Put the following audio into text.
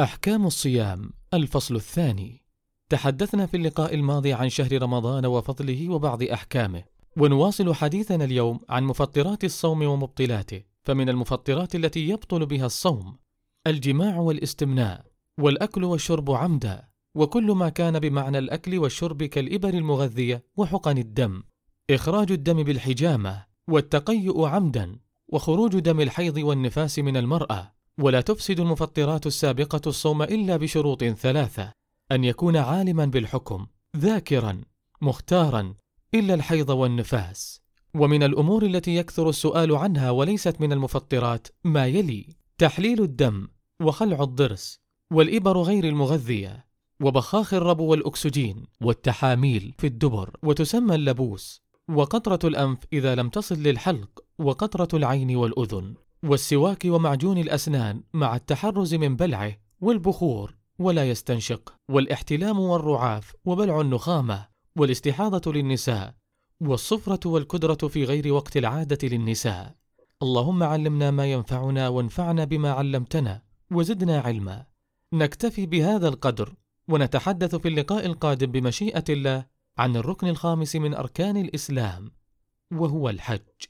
أحكام الصيام الفصل الثاني. تحدثنا في اللقاء الماضي عن شهر رمضان وفضله وبعض أحكامه. ونواصل حديثنا اليوم عن مفطرات الصوم ومبطلاته فمن المفطرات التي يبطل بها الصوم الجماع والاستمناء والأكل والشرب عمدا وكل ما كان بمعنى الأكل والشرب كالإبر المغذية وحقن الدم. إخراج الدم بالحجامة والتقيؤ عمدا وخروج دم الحيض والنفاس من المرأة. ولا تفسد المفطرات السابقة الصوم إلا بشروط ثلاثة: أن يكون عالما بالحكم، ذاكرا، مختارا، إلا الحيض والنفاس. ومن الأمور التي يكثر السؤال عنها وليست من المفطرات ما يلي: تحليل الدم، وخلع الضرس، والإبر غير المغذية، وبخاخ الربو والأكسجين، والتحاميل في الدبر، وتسمى اللبوس، وقطرة الأنف إذا لم تصل للحلق، وقطرة العين والأذن. والسواك ومعجون الأسنان مع التحرز من بلعه والبخور ولا يستنشق والاحتلام والرعاف وبلع النخامة والاستحاضة للنساء والصفرة والكدرة في غير وقت العادة للنساء. اللهم علمنا ما ينفعنا وانفعنا بما علمتنا وزدنا علما. نكتفي بهذا القدر ونتحدث في اللقاء القادم بمشيئة الله عن الركن الخامس من أركان الإسلام وهو الحج.